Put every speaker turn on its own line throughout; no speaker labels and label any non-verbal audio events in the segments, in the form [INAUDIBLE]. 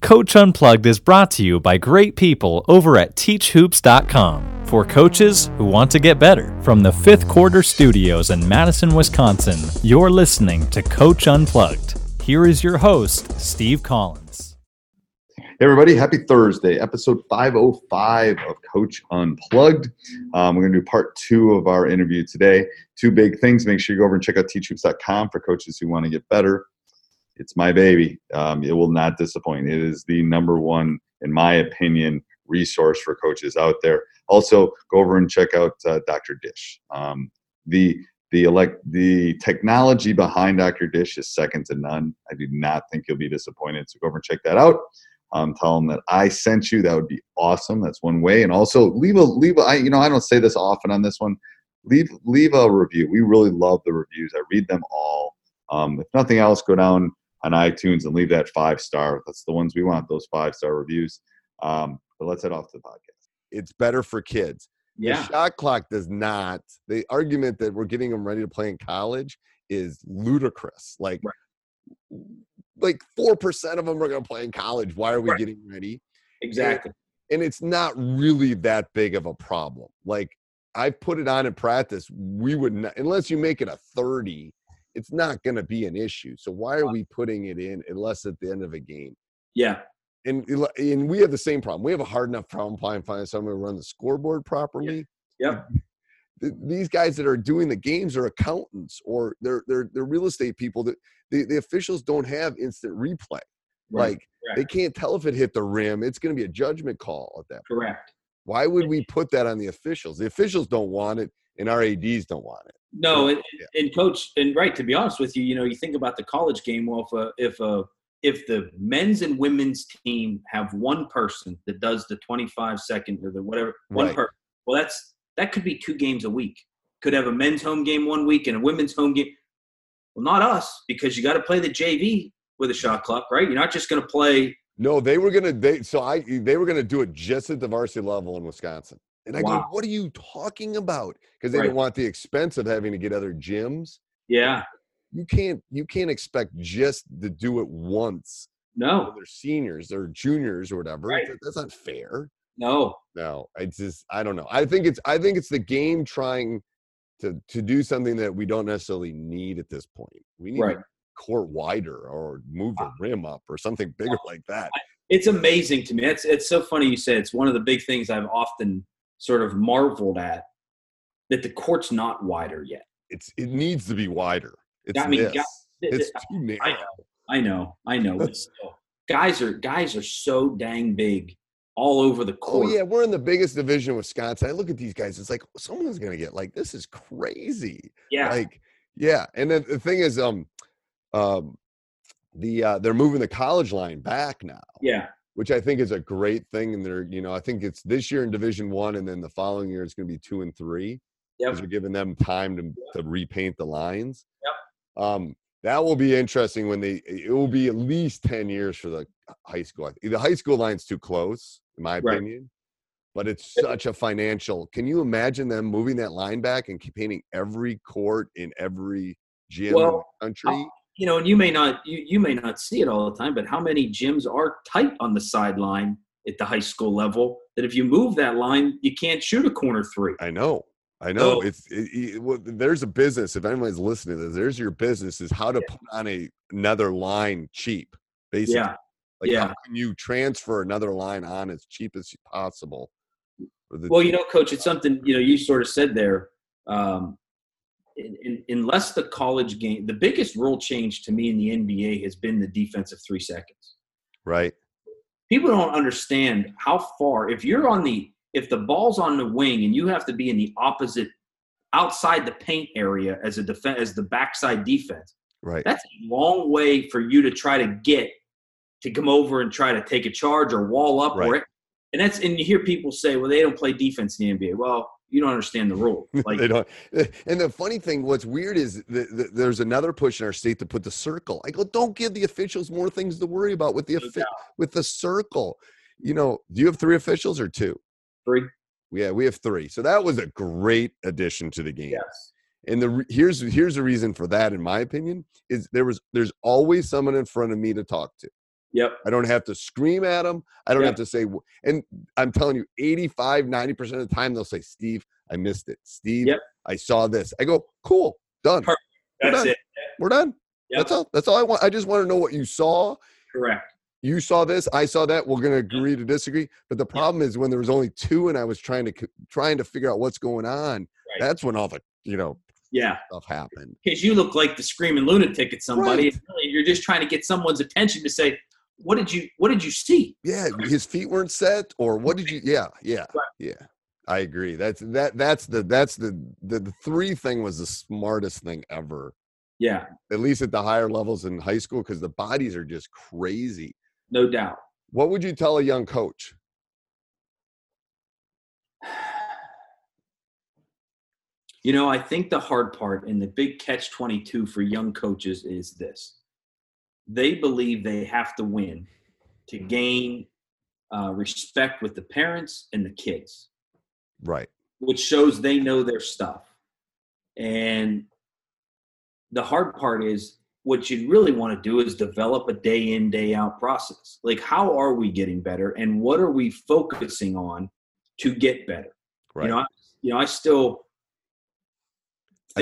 Coach Unplugged is brought to you by great people over at teachhoops.com for coaches who want to get better. From the fifth quarter studios in Madison, Wisconsin, you're listening to Coach Unplugged. Here is your host, Steve Collins.
Hey, everybody, happy Thursday, episode 505 of Coach Unplugged. Um, we're going to do part two of our interview today. Two big things. Make sure you go over and check out teachhoops.com for coaches who want to get better it's my baby. Um, it will not disappoint. It is the number one, in my opinion, resource for coaches out there. Also, go over and check out uh, Dr. Dish. Um, the the elect the technology behind Dr. Dish is second to none. I do not think you'll be disappointed. So go over and check that out. Um, tell them that I sent you. That would be awesome. That's one way. And also leave a leave. A, I you know I don't say this often on this one. Leave leave a review. We really love the reviews. I read them all. Um, if nothing else, go down on iTunes and leave that five star. That's the ones we want, those five star reviews. Um, but let's head off to the podcast.
It's better for kids.
Yeah.
The shot clock does not. The argument that we're getting them ready to play in college is ludicrous. Like,
Right.
like four percent of them are going to play in college. Why are we
Right.
getting ready?
Exactly.
And it's not really that big of a problem. Like I put it on in practice. We would not, unless you make it a thirty. It's not going to be an issue. So why are we putting it in unless at the end of a game?
Yeah.
and and we have the same problem. We have a hard enough problem finding finding someone to run the scoreboard properly.
Yep. [LAUGHS]
Th- These guys that are doing the games are accountants or they're they're they're real estate people. That the, the officials don't have instant replay.
Right.
Like they can't tell if it hit the rim. It's going to be a judgment call at that. point.
Correct.
Why would we put that on the officials? The officials don't want it, and our ADs don't want it.
No, and,
Yeah.
and coach, and right to be honest with you, you know, you think about the college game. Well, if a, if a if the men's and women's team have one person that does the 25 second or the whatever one
Right.
person, well, that's that could be two games a week. Could have a men's home game one week and a women's home game. Well, not us because you got to play the JV with a shot clock, right? You're not just going to play.
No, they were gonna. They so I they were gonna do it just at the varsity level in Wisconsin. And I go, what are you talking about? Because they
Right.
didn't want the expense of having to get other gyms.
Yeah,
You can't you can't expect just to do it once
no,
they're seniors or juniors or whatever.
Right.
That's not fair.
no,
No, I just I don't know. I think it's I think it's the game trying to to do something that we don't necessarily need at this point. We need
Right.
to court wider or move the ah. rim up or something bigger like that.
it's amazing to me. It's it's so funny you say it's one of the big things I've often sort of marveled at that the court's not wider yet.
It's it needs to be wider. It's
I mean,
this.
ga-
it's too narrow.
I know, I know, I know, [LAUGHS] still, guys are guys are so dang big all over the
Oh
court.
yeah, we're in the biggest division, in Wisconsin. I look at these guys. It's like someone's gonna get like this is crazy.
yeah,
Like yeah, and then the thing is, um, um, the uh, they're moving the college line back now.
yeah,
which I think is a great thing. And they're, you know, I think it's this year in Division One, and then the following year it's going to be two and three
yep,
because we're giving them time to to repaint the lines. Yep. Um, that will be interesting when they. It will be at least ten years for the high school. The high school line's too close, in my
Right.
opinion. But it's such a financial. Can you imagine them moving that line back and painting every court in every gym in the country?
You know, and you may not you you may not see it all the time, but how many gyms are tight on the sideline at the high school level that if you move that line, you can't shoot a corner three.
I know. I know.
So-
it's it, it, well, there's a business. If anyone's listening to this, there's your business is how to put on a another line cheap. Basically,
Yeah,
like
yeah.
how can you transfer another line on as cheap as possible?
Well, you know, coach, it's something you know you sort of said there. Um, in, in, unless the college game, the biggest rule change to me in the NBA has been the defensive three seconds.
right?
People don't understand how far if you're on the if the ball's on the wing and you have to be in the opposite outside the paint area as a defense as the backside defense.
Right.
That's a long way for you to try to get to come over and try to take a charge or wall up
Right.
or and that's and you hear people say, well, they don't play defense in the NBA. Well, you don't understand the rule. [LAUGHS] Like
they don't. And the funny thing, what's weird is that that there's another push in our state to put the circle. I go, don't give the officials more things to worry about with the
No
offi- with the circle. You know, do you have three officials or two?
three.
Yeah, we have three. So that was a great addition to the game.
Yes.
And the here's here's the reason for that, in my opinion, is there was there's always someone in front of me to talk to.
Yep.
I don't have to scream at them. I don't
Yeah.
have to say, and I'm telling you, 85, 90% of the time, they'll say, Steve, I missed it. Steve,
Yep.
I saw this. I go, cool, done.
Perfect. That's
done.
it.
We're done.
Yep.
That's all. That's all I want. I just want to know what you saw.
Correct.
You saw this. I saw that. We're going to agree to disagree. But the problem is when there was only two, and I was trying to trying to figure out what's going on.
Right.
That's when all the you know
Yeah.
stuff happened.
Because you look like the screaming lunatic at somebody.
Right.
really You're just trying to get someone's attention to say, what did you what did you see?
Yeah, his feet weren't set, or what did you? Yeah, yeah,
Right.
yeah. I agree. That's that. That's the that's the the, the three thing was the smartest thing ever.
Yeah,
At least at the higher levels in high school, because the bodies are just crazy.
no doubt.
What would you tell a young coach? [SIGHS]
You know, I think the hard part and the big catch 22 for young coaches is this they believe they have to win to gain uh, respect with the parents and the kids,
Right.
which shows they know their stuff. And the hard part is what you really want to do is develop a day in, day out process. Like, how are we getting better and what are we focusing on to get better?
Right.
You know, I, you know, I still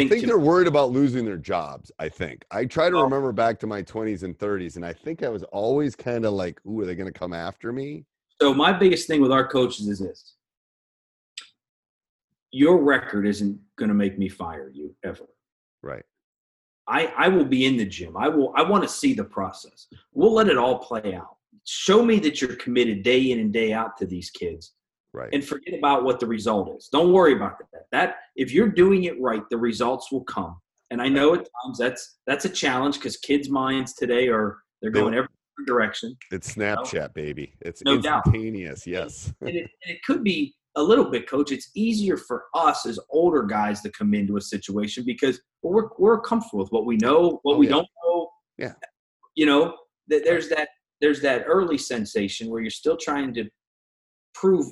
I think they're worried about losing their jobs. I think. I try to
Oh.
remember back to my 20s and 30s, and I think I was always kind of like, "Ooh, are they going to come after me?"
So my biggest thing with our coaches is this: your record isn't going to make me fire you ever.
Right.
I I will be in the gym. I will. I want to see the process. We'll let it all play out. Show me that you're committed day in and day out to these kids,
Right.
and forget about what the result is. Don't worry about that. That if you're doing it right, the results will come. And I know at times that's that's a challenge because kids' minds today are they're
They-
going every direction.
it's Snapchat, baby. It's
No doubt.
instantaneous. Yes.
and it, and it could be a little bit, coach. It's easier for us as older guys to come into a situation because we're we're comfortable with what we know, what
Oh,
we
yeah.
don't know.
Yeah.
You know, that there's that there's that early sensation where you're still trying to prove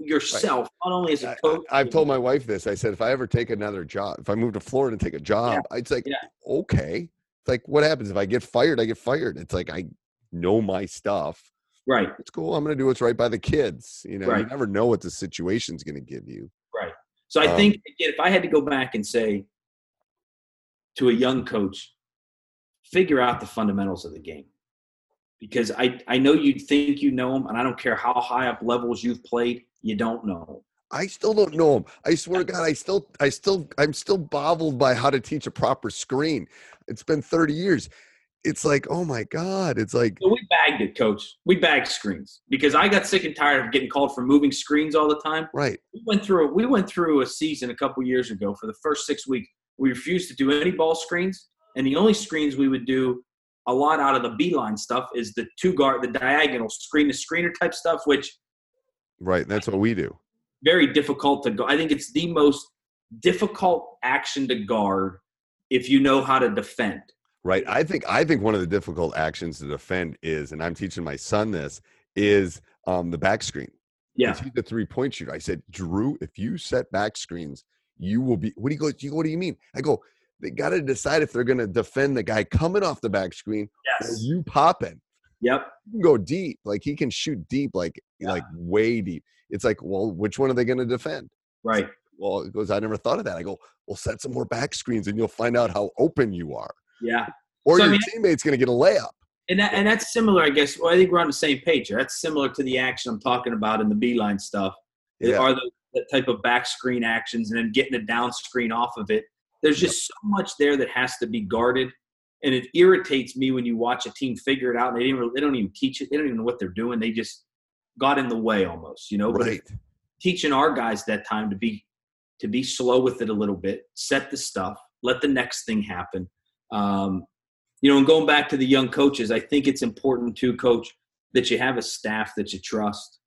yourself, not only as a coach.
I, have told my wife this. I said, if I ever take another job, if I move to Florida and take a job, it's like,
Yeah.
okay. It's like, what happens if I get fired? I get fired. It's like I know my stuff.
right,
It's cool. I'm going to do what's right by the kids. You know, you never know what the situation's going to give you.
right. So I
Um,
think again, if I had to go back and say to a young coach, figure out the fundamentals of the game. Because I, I know you think you know them, and I don't care how high up levels you've played, you don't know.
I still don't know him. I swear to God, I still, I still, I'm still boggled by how to teach a proper screen. It's been 30 years. It's like, oh my God. It's like,
So we bagged it, coach. We bagged screens because I got sick and tired of getting called for moving screens all the time.
right.
We went through we went through a season a couple years ago for the first six weeks. We refused to do any ball screens, and the only screens we would do a lot out of the Beilein stuff is the two guard, the diagonal screen to screener type stuff, which
Right. That's what we do.
very difficult to go. I think it's the most difficult action to guard if you know how to defend.
Right. I think I think one of the difficult actions to defend is, and I'm teaching my son this, is um the back screen.
Yeah,
He's the three point shooter. I said, Drew, if you set back screens, you will be what do you go? You go, what do you mean? I go, they gotta decide if they're gonna defend the guy coming off the back screen or
yes,
you popping.
yep,
You can go deep. Like he can shoot deep, like like way deep. It's like, well, which one are they gonna defend?
right.
Well, it goes, I never thought of that. I go, well, set some more back screens and you'll find out how open you are.
Yeah,
Or
So, I
your
mean-
teammate's gonna get a layup.
and that, and that's similar, I guess. Well, I think we're on the same page. here. That's similar to the action I'm talking about in the Beilein stuff.
Yeah.
Are the, the type of back screen actions and then getting a down screen off of it. There's just so much there that has to be guarded, and it irritates me when you watch a team figure it out and they didn't. They don't even teach it. They don't even know what they're doing. They just got in the way almost, you know. But
Right.
teaching our guys that time to be to be slow with it a little bit, set the stuff, let the next thing happen. Um, you know, and going back to the young coaches, I think it's important to coach, that you have a staff that you trust.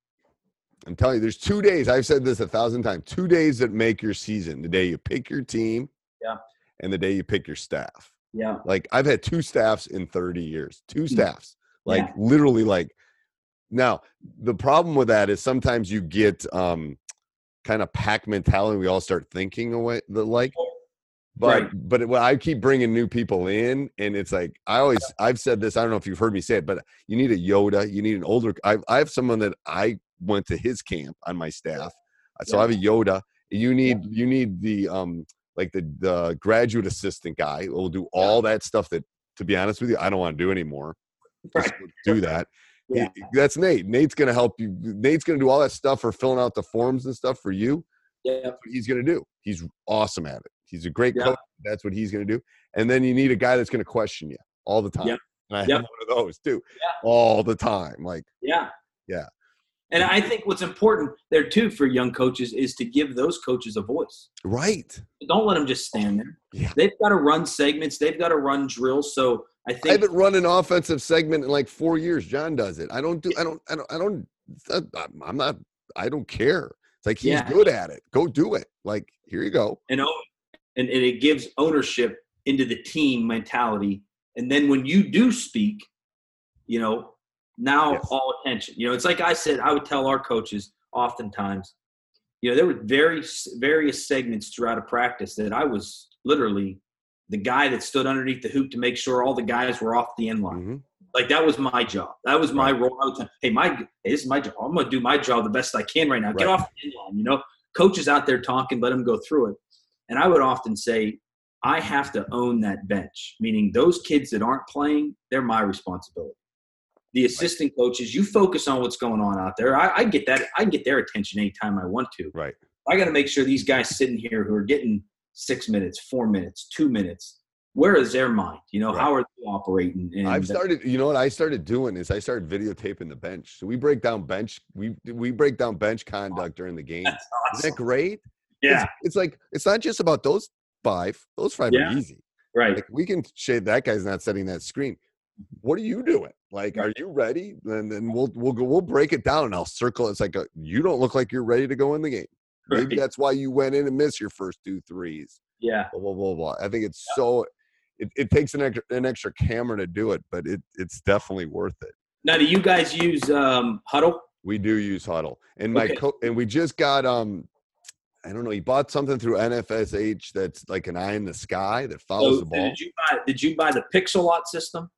I'm telling you, there's two days. I've said this a thousand times. Two days that make your season: the day you pick your team,
Yeah.
and the day you pick your staff.
Yeah.
Like I've had two staffs in 30 years. Two staffs. Like
Yeah.
literally like now the problem with that is sometimes you get um kind of pack mentality. We all start thinking away the like but
Right.
but when I keep bringing new people in, and it's like I always [LAUGHS] I've said this. I don't know if you've heard me say it, but you need a Yoda. You need an older. I, I have someone that I went to his camp on my staff, Uh, so I have a Yoda. You need you need the um like the the graduate assistant guy will do all that stuff that to be honest with you I don't want to do anymore.
Right.
do that. [LAUGHS]
Yeah.
He- that's Nate. Nate's gonna help you. Nate's gonna do all that stuff for filling out the forms and stuff for you
Yeah.
that's what he's going to do. He's awesome at it. He's a great
Yeah.
coach. That's what he's going to do. And then you need a guy that's going to question you all the time.
Yep.
And I have one of those too,
Yeah.
all the time. Like,
Yeah.
Yeah.
And I think what's important there too for young coaches is to give those coaches a voice.
right?
Don't let them just stand there.
Yeah.
They've got to run segments. They've got to run drills. So I
I
think
haven't run an offensive segment in like four years. John does it. I don't do. I don't. I don't. I don't. Uh, I'm- I'm not. I don't care. It's like he's
Yeah.
good at it. Go do it. Like here you go.
and, and it gives ownership into the team mentality. And then when you do speak, you know, now
Yes.
all attention. You know, it's like I said, I would tell our coaches oftentimes, you know, there were very various segments throughout a practice that I was literally the guy that stood underneath the hoop to make sure all the guys were off the end line.
Mhm.
Like that was my job. That was my role. Tell, hey, my hey, this is my job. I'm going to do my job the best I can right now. Get off the end line. You know, coaches out there talking, let them go through it. And I would often say, I have to own that bench, meaning those kids that aren't playing, they're my responsibility. The assistant coaches, you focus on what's going on out there. I, I get that. I get their attention anytime I want to.
Right.
I got to make sure these guys sitting here who are getting six minutes, four minutes, two minutes, where is their mind? You know,
Right.
how are they operating? And
I've started. You know what I started doing is I started videotaping the bench. So we break down bench. We we break down bench conduct during the [LAUGHS] game.
That's
Isn't that great?
Yeah,
It's, it's like it's not just about those five. Those five
Yeah.
are easy.
right.
Like we can shade that guy's not setting that screen. What are you doing? Like, are you ready? And then we'll we'll go we'll break it down and I'll circle. It's like a, you don't look like you're ready to go in the game. Maybe
Right.
that's why you went in and missed your first two threes.
Yeah,
Blah blah blah blah. I think it's so. It, it takes an extra, an extra camera to do it, but it it's definitely worth it.
Now, do you guys use um, Hudl?
We do use Hudl, and my
Okay.
co- and we just got um, I don't know. He bought something through NFHS that's like an eye in the sky that follows
So,
the ball.
did you buy? Did you buy the Pixellot system?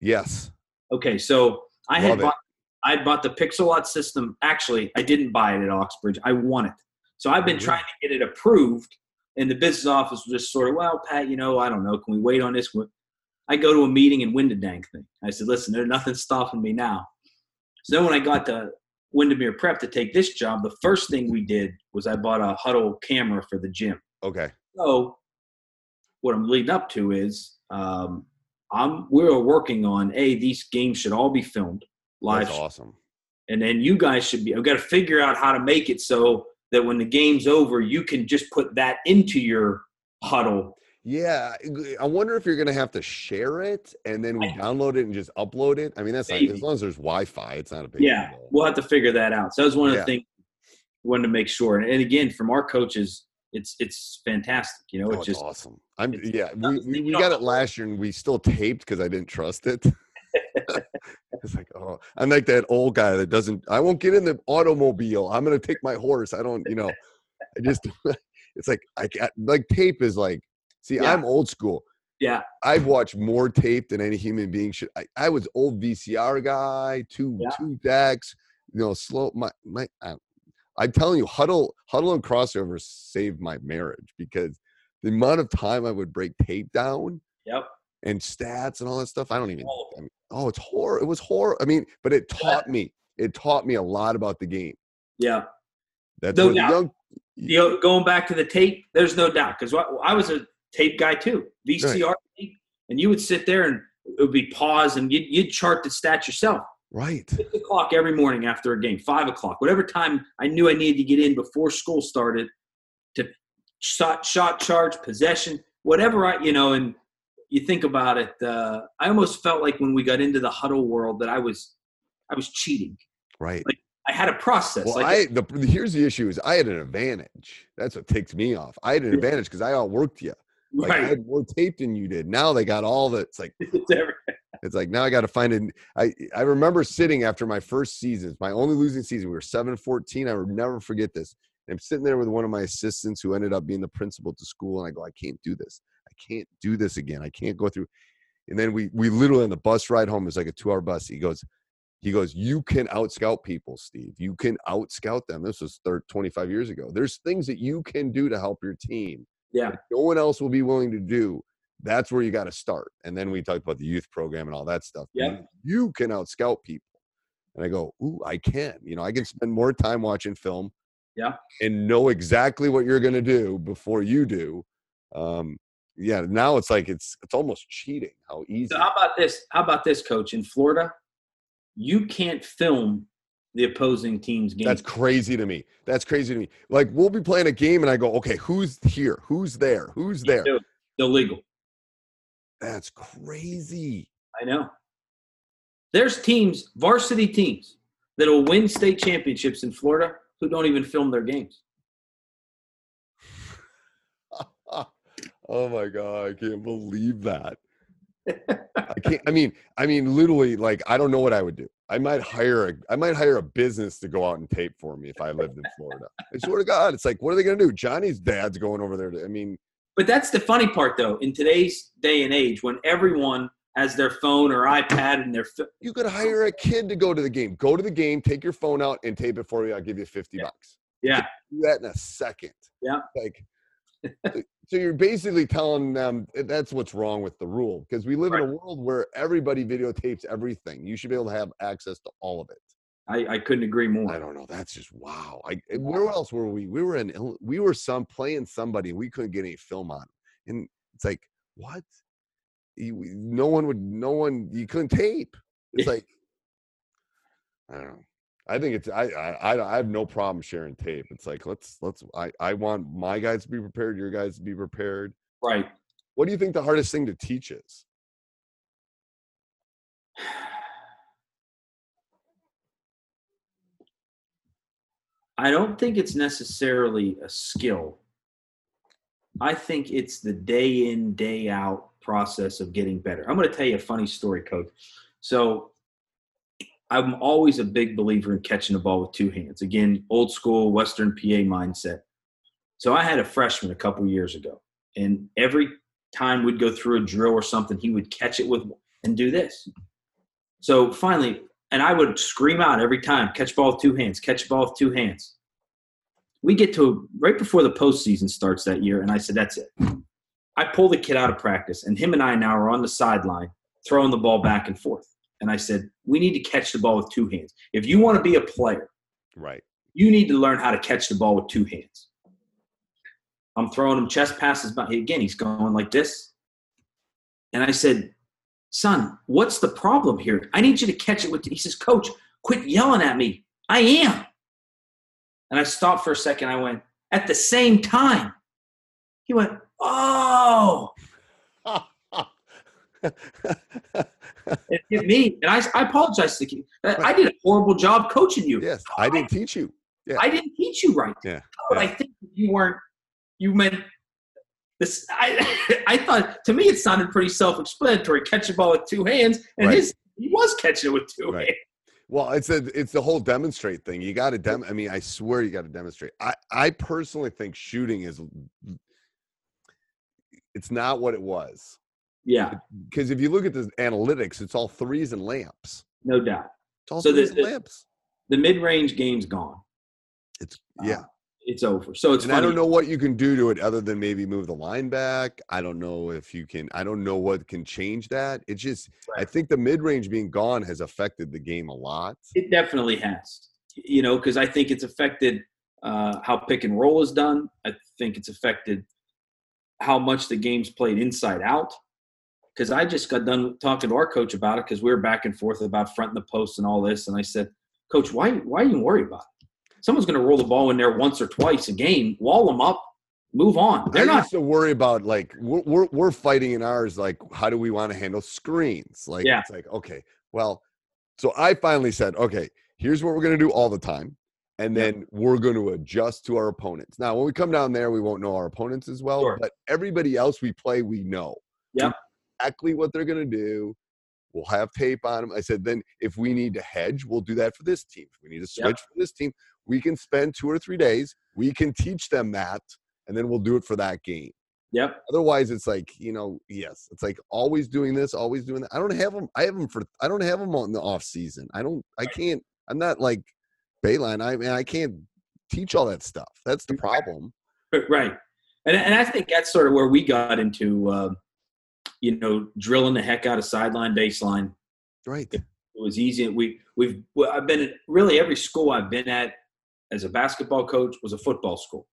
Yes.
Okay, so I had
Love it.
bought. I had bought the Pixellot system. Actually, I didn't buy it at Oxbridge. I won it. So I've been
Mhm.
trying to get it approved, and the business office was just sort of, well, Pat, you know, I don't know. Can we wait on this? I go to a meeting and win the dang thing. I said, listen, there's nothing stopping me now. So then when I got to Windermere Prep to take this job, the first thing we did was I bought a Hudl camera for the gym.
Okay.
So what I'm leading up to is um, I'm we're working on a these games should all be filmed live,
That's awesome.
and then you guys should be. I've got to figure out how to make it so that when the game's over, you can just put that into your Hudl.
Yeah, I- wonder if you're gonna have to share it and then we download it and just upload it. I mean, that's not, as long as there's Wi-Fi, it's not a big
Yeah,
deal.
we'll have to figure that out. So that was one of
Yeah.
the things we wanted to make sure. And, and again, from our coaches, it's it's fantastic. You know,
Oh,
it's just
awesome. I'm yeah. We, we, we got it last year and we still taped because I didn't trust it. [LAUGHS] it's like oh, I'm like that old guy that doesn't. I won't get in the automobile. I'm gonna take my horse. I don't. You know. I just. [LAUGHS] It's like I got like tape is like. See,
Yeah.
I'm old school.
yeah,
I've watched more tape than any human being should. I, I was old VCR guy, two
Yeah.
two decks, you know, slow. My my, I, I'm telling you, Hudl Hudl and Krossovers saved my marriage because the amount of time I would break tape down
yep.
and stats and all that stuff. I don't even.
Of
I mean, oh, it's horror. It was horror. I mean, but it taught me. It taught me a lot about the game.
Yeah.
That's
No doubt.
young.
you know, going back to the tape, there's no doubt because I was a tape guy too, VCR tape, and you would sit there and it would be pause and you'd, you'd chart the stats yourself.
Right.
Six o'clock every morning after a game, five o'clock, whatever time I knew I needed to get in before school started to shot, shot charge, possession, whatever I, you know, and you think about it, uh, I almost felt like when we got into the Hudl world that I was, I was cheating.
Right.
Like, I had a process.
Well,
like
I the here's the issue is I had an advantage. That's what takes me off. I had an advantage because I outworked you. Like I had more tape than you did. Now they got all the. It's like [LAUGHS]
It's
it's like now I got to find it. I I remember sitting after my first season, my only losing season. We were seven fourteen. I will never forget this. I'm sitting there with one of my assistants who ended up being the principal to school, and I go, I can't do this. I can't do this again. I can't go through. And then we we literally on the bus ride home is like a two hour bus. He goes, he goes, you can out scout people, Steve. You can out scout them. This was thir 25 years ago. There's things that you can do to help your team
yeah.
no one else will be willing to do. That's where you got to start. And then we talked about the youth program and all that stuff.
Yeah.
You, you can out scout people. And I go, ooh, I can. You know, I can spend more time watching film.
Yeah.
And know exactly what you're going to do before you do. Um, yeah. Now it's like it's it's almost cheating. How easy.
So how about this? How about this, coach? In Florida, you can't film the opposing team's game.
That's crazy to me. That's crazy to me. Like we'll be playing a game and I go, okay, who's here? Who's there? Who's there?
Illegal.
That's crazy.
I know. There's teams, varsity teams, that'll win state championships in Florida who don't even film their games. [LAUGHS]
oh my god, I can't believe that. I can't. I mean, I mean, literally, like, I don't know what I would do. I might hire a, I might hire a business to go out and tape for me if I lived in Florida. I swear to God, it's like, what are they gonna do? Johnny's dad's going over there. To, I mean,
But that's the funny part, though. In today's day and age, when everyone has their phone or iPad and their fi-
you could hire a kid to go to the game. Go to the game, take your phone out, and tape it for you. I'll give you fifty
Yeah.
bucks.
yeah,
Do that in a second.
Yeah.
Like, [LAUGHS] so you're basically telling them that's what's wrong with the rule because we live in a world where everybody videotapes everything. You should be able to have access to all of it.
I, I couldn't agree more.
I don't know. That's just wow. I eh, where else were we? We were in we were some playing somebody. We couldn't get any film on, and it's like what? You, no one would. No one. You couldn't tape. It's [LAUGHS] like I don't know. I think it's. I, I. I. I have no problem sharing tape. It's like let's. Let's. I. I want my guys to be prepared. Your guys to be prepared.
Right.
What do you think the hardest thing to teach is?
I don't think it's necessarily a skill. I think it's the day in, day out process of getting better. I'm going to tell you a funny story, coach. So I'm always a big believer in catching the ball with two hands. Again, old school Western PA mindset. So I had a freshman a couple years ago, and every time we'd go through a drill or something, he would catch it with and do this. So finally, and I would scream out every time, catch ball with two hands, catch ball with two hands. We get to right before the postseason starts that year, and I said, That's it. I pull the kid out of practice, and him and I now are on the sideline throwing the ball back and forth. And I said, We need to catch the ball with two hands. If you want to be a player,
Right.
you need to learn how to catch the ball with two hands. I'm throwing him chest passes, but again, he's going like this. And I said, Son, what's the problem here? I need you to catch it with. He says, Coach, quit yelling at me. I am. And I stopped for a second. I went, At the same time. He went, Oh, it hit me. And I, I apologize to you. I did a horrible job coaching you.
yes, I didn't teach you. Yeah.
I didn't teach you right.
Yeah,
But
yeah.
I think you weren't. You meant this. I [LAUGHS] I thought to me it sounded pretty self-explanatory. Catch a ball with two hands, and
Right.
his he was catching it with two
Right.
hands.
Well, it's a it's the whole demonstrate thing. You got to dem. I mean, I swear you got to demonstrate. I I personally think shooting is it's not what it was
Yeah,
because if you look at the analytics, it's all threes and lamps.
no doubt.
It's all
So
threes
the-
and
the-
lamps.
The mid-range game's gone.
It's yeah,
Uh, it's over. So it's
and
funny.
I don't know what you can do to it other than maybe move the line back. I don't know if you can. I don't know what can change that. It's just I think the mid range being gone has affected the game a lot.
It definitely has. You know, because I think it's affected uh, how pick and roll is done. I think it's affected how much the game's played inside out. Because I just got done talking to our coach about it because we were back and forth about fronting the post and all this, and I said, "Coach, why why are you worried about it? Someone's going to roll the ball in there once or twice a game. Wall them up. Move on. They're
I
not.
to worry about like we're, we're we're fighting in ours. Like, how do we want to handle screens? Like,
Yeah.
it's like okay, well, so I finally said, okay, here's what we're gonna do all the time, and
Yep.
then we're going to adjust to our opponents. Now, when we come down there, we won't know our opponents as well,
Sure.
but everybody else we play, we know
Yep.
exactly what they're gonna do. We'll have tape on them. I said, then if we need to hedge, we'll do that for this team. If we need to
Yep.
switch for this team, we can spend two or three days. We can teach them that, and then we'll do it for that game.
Yep.
Otherwise, it's like you know, yes, it's like always doing this, always doing that. I don't have them. I have them for. I don't have them on the off season. I don't. I can't. I'm not like Beilein. I mean, I can't teach all that stuff. That's the problem.
Right. And, and I think that's sort of where we got into, uh, you know, drilling the heck out of sideline, baseline.
Right.
It was easy. We we've well, I've been at really every school I've been at as a basketball coach was a football school.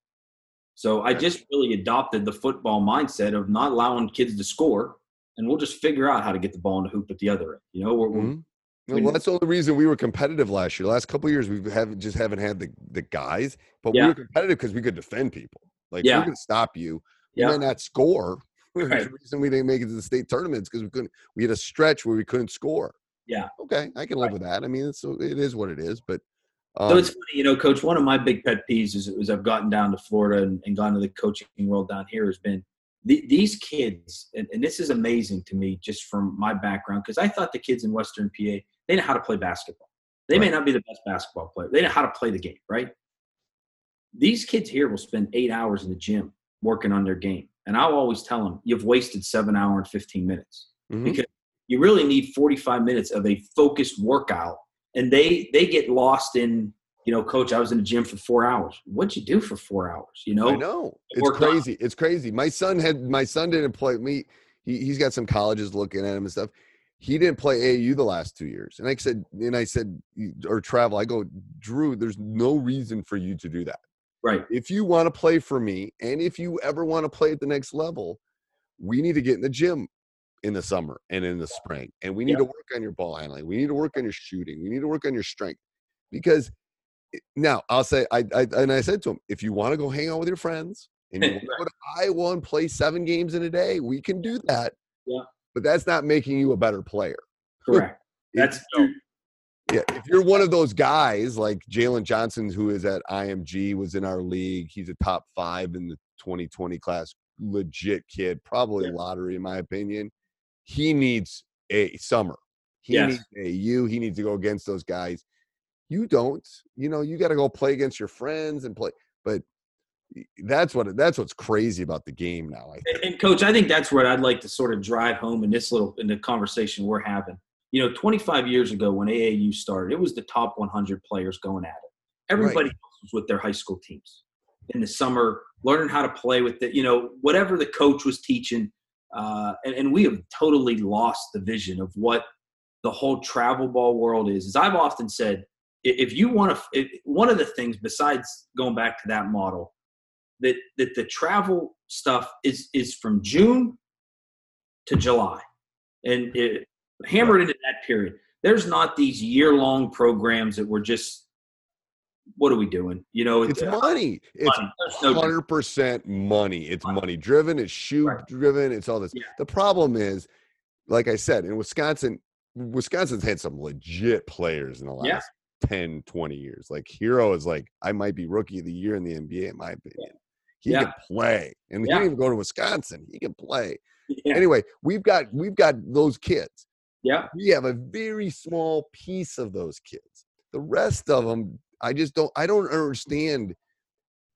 So I just really adopted the football mindset of not allowing kids to score, and we'll just figure out how to get the ball in the hoop at the other end. You know, we're, we're
Mhm. No,
we-
well, that's the only reason we were competitive last year. The last couple of years, we haven't just haven't had the the guys, but
Yeah.
we were competitive because we could defend people. Like
Yeah.
we could stop you. We
Yeah.
might not score. [LAUGHS]
Right.
the reason we didn't make it to the state tournaments because we couldn't. We had a stretch where we couldn't score.
Yeah.
Okay, I can live with that. I mean, it's it is what it is. But
So
um,
it's funny, you know, Coach. One of my big pet peeves is, is I've gotten down to Florida and, and gone to the coaching world down here has been the, these kids, and, and this is amazing to me just from my background because I thought the kids in Western PA they know how to play basketball. They may not be the best basketball player. They know how to play the game, right? These kids here will spend eight hours in the gym working on their game, and I'll always tell them, "You've wasted seven hour and fifteen minutes."
mhm.
because you really need 45 minutes of a focused workout and they they get lost in you know coach i was in the gym for four hours what'd you do for four hours you know
I know it's crazy. It's crazy. My son had my son didn't play me. He he's got some colleges looking at him and stuff. He didn't play AAU the last two years, and I said, and I said, or travel. I go, Drew. There's no reason for you to do that.
right
If you want to play for me, and if you ever want to play at the next level, we need to get in the gym in the summer and in the spring, and we need
Yeah.
to work on your ball handling. We need to work on your shooting. We need to work on your strength, because eh, now I'll say I, I and I said to him, if you want to go hang out with your friends and you want [LAUGHS] to go to Iowa and play seven games in a day, we can do that.
Yeah.
But that's not making you a better player. [LAUGHS]
correct that's
yeah, if you're one of those guys like Jalen Johnson, who is at IMG, was in our league, he's a top five in the 2020 class, legit kid, probably
Yeah.
lottery in my opinion. He needs a summer. He
Yes.
needs a you. He needs to go against those guys. You don't. You know, you got to go play against your friends and play. But that's what that's what's crazy about the game now. I
and, and coach i think that's what i'd like to sort of drive home in this little in the conversation we're having you know 25 years ago when aau started it was the top 100 players going at it everybody else was with their high school teams in the summer learning how to play with it you know whatever the coach was teaching uh, and, and we have totally lost the vision of what the whole travel ball world is as i've often said if you want to one of the things besides going back to that model that that the travel stuff is is from June to July, and it, hammered into that period. There's not these year long programs that were just what are we doing? You know,
it's money. It's
money. There's no difference.
hundred percent money. It's
Money.
money driven. It's shoe
Right.
driven. It's all this.
Yeah.
The problem is, like I said, in Wisconsin, Wisconsin's had some legit players in the last
Yeah.
10, 20 years. Like Herro is like, I might be rookie of the year in the NBA, in my opinion. He
Yeah.
can play. And he didn't even go to Wisconsin. He can play. Anyway, we've got we've got those kids.
yeah,
We have a very small piece of those kids. The rest of them, I just don't. I don't understand.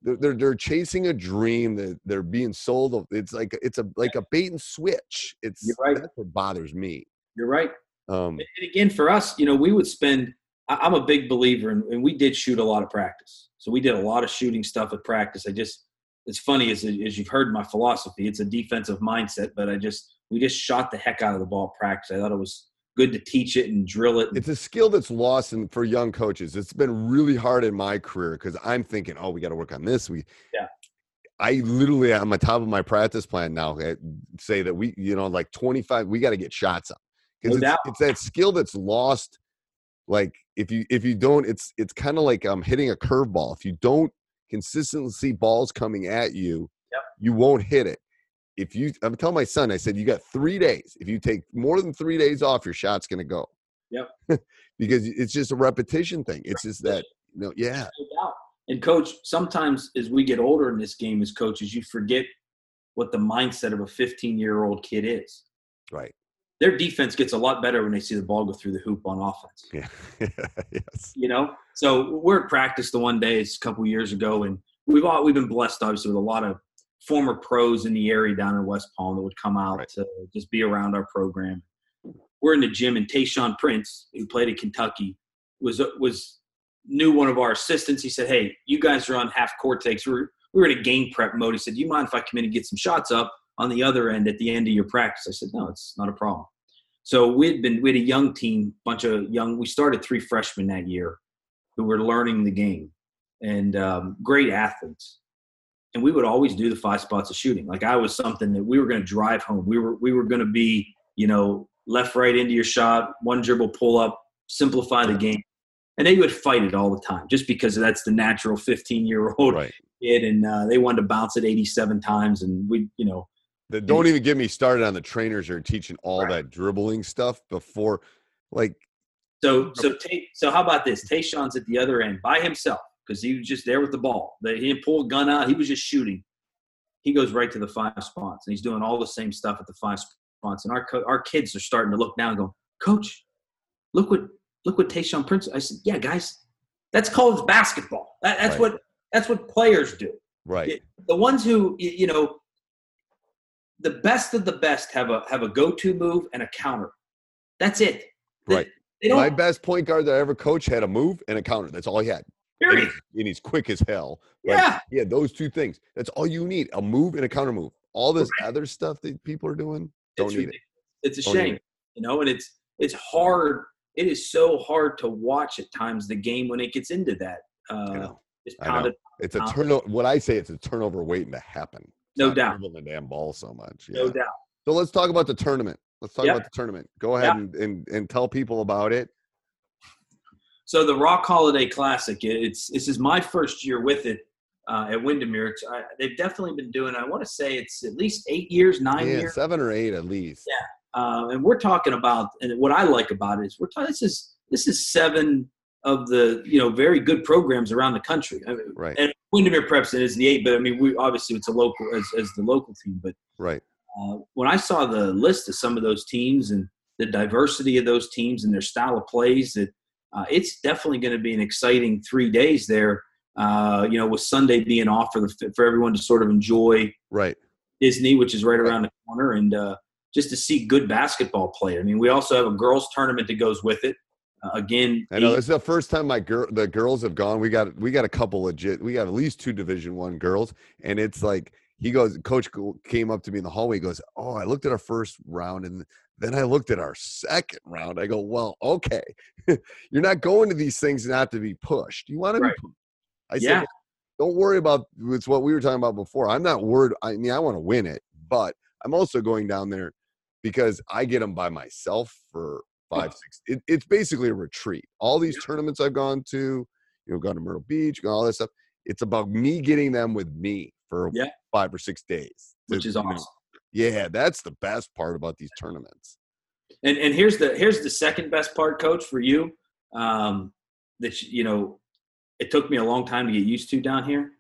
They're they're, they're chasing a dream that they're being sold. It's like it's a like a bait and switch. It's
You're right.
that's what bothers me.
you're right.
Um,
And again, for us, you know, we would spend. I'm a big believer, in, and we did shoot a lot of practice. So we did a lot of shooting stuff at practice. I just, it's funny as as you've heard my philosophy. It's a defensive mindset, but I just we just shot the heck out of the ball at practice. I thought it was good to teach it and drill it.
it's a skill that's lost in, for young coaches. It's been really hard in my career because I'm thinking, oh, we got to work on this. We,
Yeah.
I literally am on the top of my practice plan now eh, say that we, you know, like 25, we got to get shots up because
No
it's, it's that skill that's lost. Like if you if you don't, it's it's kind of like um hitting a curveball. If you don't consistently see balls coming at you,
Yep.
you won't hit it. If you, I'm telling my son, I said, you got three days. If you take more than three days off, your shot's going to go.
Yep. [LAUGHS]
because it's just a repetition thing. It's just that, you know, yeah.
And coach, sometimes as we get older in this game as coaches, you forget what the mindset of a 15 year old kid is.
Right.
Their defense gets a lot better when they see the ball go through the hoop on offense.
Yeah. [LAUGHS] yes.
You know, so we're at practice the one day, it's a couple years ago, and we've all we've been blessed obviously with a lot of former pros in the area down in West Palm that would come out
Right.
to just be around our program. We're in the gym, and Tayshaun Prince, who played at Kentucky, was was knew one of our assistants. He said, "Hey, you guys are on half court takes. We're we were in a game prep mode." He said, "Do you mind if I come in and get some shots up on the other end at the end of your practice?" I said, "No, it's not a problem." So we'd been we had a young team, bunch of young. We started three freshmen that year who were learning the game and um, great athletes. And we would always do the five spots of shooting. Like I was something that we were going to drive home. We were we were going to be you know left right into your shot, one dribble pull up, simplify the game. And they would fight it all the time, just because that's the natural 15 year old
Right.
kid, and uh, they wanted to bounce it 87 times, and we you know
The- Don't even get me started on the trainers who are teaching all
Right.
that dribbling stuff before, like,
So so Ta- so how about this? Tayshaun's at the other end by himself because he was just there with the ball. They, he didn't pull a gun out. He was just shooting. He goes right to the five spots and he's doing all the same stuff at the five spots. And our co- our kids are starting to look down and go, Coach, look what look what Tayshaun Prince. I said, Yeah, guys, that's college basketball. That, that's
Right.
what that's what players do.
right.
The ones who you know, the best of the best have a have a go to move and a counter. That's it. They-
Right.
They.
My best point guard that I ever coached had a move and a counter. That's all he had. And he's, and he's quick as hell. But
Yeah.
yeah, those two things. That's all you need. A move and a counter move. All this other stuff that people are doing, don't
it's
need it.
It's a
Don't
shame,
it.
you know, and it's it's hard. It is so hard to watch at times the game when it gets into that. Uh,
know.
just
I know.
pounded.
It's a
Uh,
turnover. What I say, it's a turnover waiting to happen. It's
No doubt.
the damn ball so much.
No doubt.
So let's talk about the tournament. Let's talk
Yeah.
about the tournament. Go ahead
Yeah.
and, and, and tell people about it.
So the Rock Holiday Classic. It's this is my first year with it uh, at Windermere. It's, I, they've definitely been doing. I want to say it's at least eight years, nine
Yeah,
years.
seven or eight at least.
Uh, and we're talking about, and what I like about it is we're talking. This is this is seven of the you know very good programs around the country. I mean,
Right.
and Windermere Preps is the eight, but I mean we obviously it's a local as, as the local team. But
Right.
uh, when I saw the list of some of those teams and the diversity of those teams and their style of plays, that uh, it's definitely going to be an exciting three days there. Uh, you know, with Sunday being off for the for everyone to sort of enjoy
Right.
Disney, which is right around the corner, and uh, just to see good basketball play. I mean, we also have a girls tournament that goes with it. Uh, again,
I know
eight-
is the first time my girl the girls have gone. We got we got a couple legit. We got at least two Division One girls, and it's like he goes. Coach came up to me in the hallway. He goes, "Oh, I looked at our first round, and then I looked at our second round. I go, well, okay, [LAUGHS] you're not going to these things not to be pushed. You want to
Right.
be pushed. I
Yeah.
said, don't worry about it's what we were talking about before. I'm not worried. I mean, I want to win it, but I'm also going down there because I get them by myself for five, six. It, it's basically a retreat. All these tournaments I've gone to, you know, gone to Myrtle Beach, gone all this stuff. It's about me getting them with me for
Yeah.
five or six days.
which
to,
is
you know,
awesome.
Yeah, that's the best part about these tournaments.
And and here's the here's the second best part, coach, for you. Um, that you know, it took me a long time to get used to down here.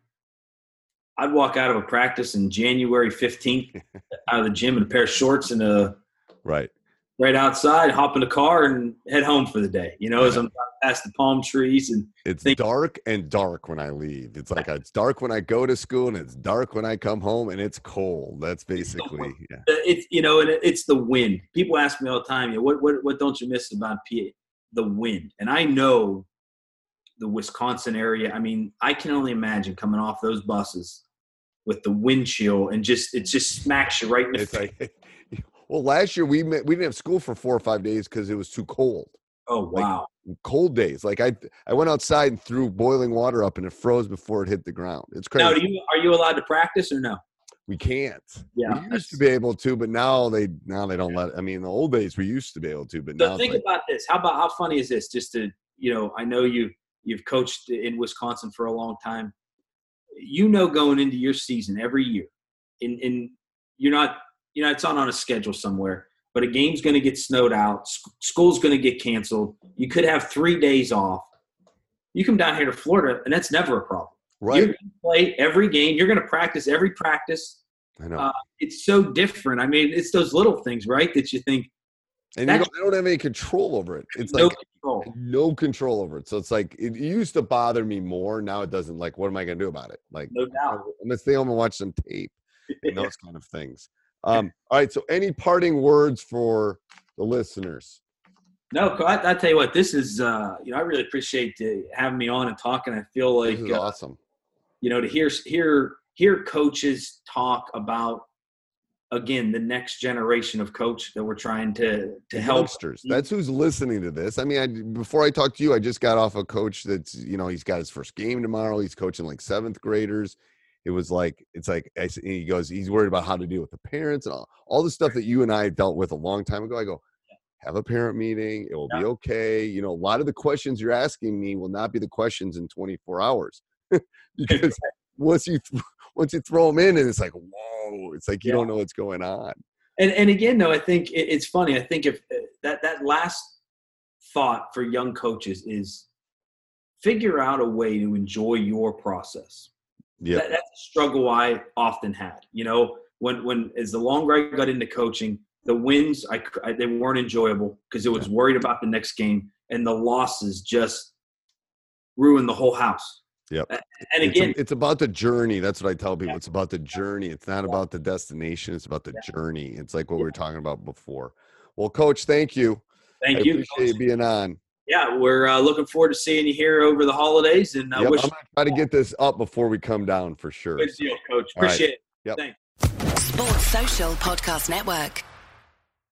I'd walk out of a practice in January 15th [LAUGHS] out of the gym in a pair of shorts and a
Right.
right outside, hop in the car and head home for the day. You know, as [LAUGHS] I'm past the palm trees and
It's dark and dark when I leave. It's like it's dark when I go to school and it's dark when I come home and it's cold. That's basically [LAUGHS] yeah.
it's you know, and it- it's the wind. People ask me all the time, you know, what what what don't you miss about PA? The wind, and I know the Wisconsin area. I mean, I can only imagine coming off those buses with the wind chill and just it just smacks you right in the
It's
face.
like [LAUGHS] well, last year we met, we didn't have school for four or five days because it was too cold.
Oh wow,
Cold days. Like I I went outside and threw boiling water up and it froze before it hit the ground. It's crazy.
now do you are you allowed to practice or no?
we can't.
Yeah,
we used to be able to, but now they now they don't let. I mean, in the old days we used to be able to, but now
So
it's
think
like,
about this. How about how funny is this? Just to you know, I know you you've coached in Wisconsin for a long time. You know, going into your season every year, in in you're not you know it's on on a schedule somewhere, but a game's going to get snowed out, school's going to get canceled. You could have three days off. You come down here to Florida, and that's never a problem.
Right.
You're going to play every game. You're going to practice every practice.
I know.
Uh, it's so different. I mean, it's those little things, right? That you think
and you don't, I don't have any control over it. It's
no
like
control.
no control over it. So it's like it used to bother me more. Now it doesn't. Like, what am I going to do about it? Like,
No doubt.
I'm gonna stay home and watch some tape and [LAUGHS] those kind of things. Um, all right. So, any parting words for the listeners?
No, I, I tell you what, this is uh, you know I really appreciate having me on and talking. I feel like uh,
awesome.
you know to hear hear hear coaches talk about again the next generation of coach that we're trying to to help.
youngsters. That's who's listening to this. I mean, I, before I talk to you, I just got off a coach that's you know he's got his first game tomorrow. He's coaching like seventh graders. It was like it's like I he goes. He's worried about how to deal with the parents and all, all the stuff that you and I dealt with a long time ago. I go, have a parent meeting. It will be okay. You know, a lot of the questions you're asking me will not be the questions in 24 hours [LAUGHS] because [LAUGHS] once you th- once you throw them in and it's like whoa, it's like you
Yeah.
don't know what's going on.
And and again, though, I think it, it's funny. I think if uh, that that last thought for young coaches is figure out a way to enjoy your process.
Yeah,
That, that's a struggle I often had. You know, when when as the longer I got into coaching, the wins I they weren't enjoyable because it was worried about the next game, and the losses just ruined the whole house.
Yep.
And
It's a-
again,
it's, about the journey. That's what I tell people.
Yeah.
It's about the journey. It's not about the destination. It's about the journey. It's like what we were talking about before. Well, coach, thank you.
thank
I
you.
appreciate you being on.
Yeah, we're uh, looking forward to seeing you here over the holidays, and I
Yep,
wish
I'm gonna try to get this up before we come down for sure.
good deal, Coach.
All right.
Appreciate it.
Yep.
Thanks.
Sports Social Podcast Network.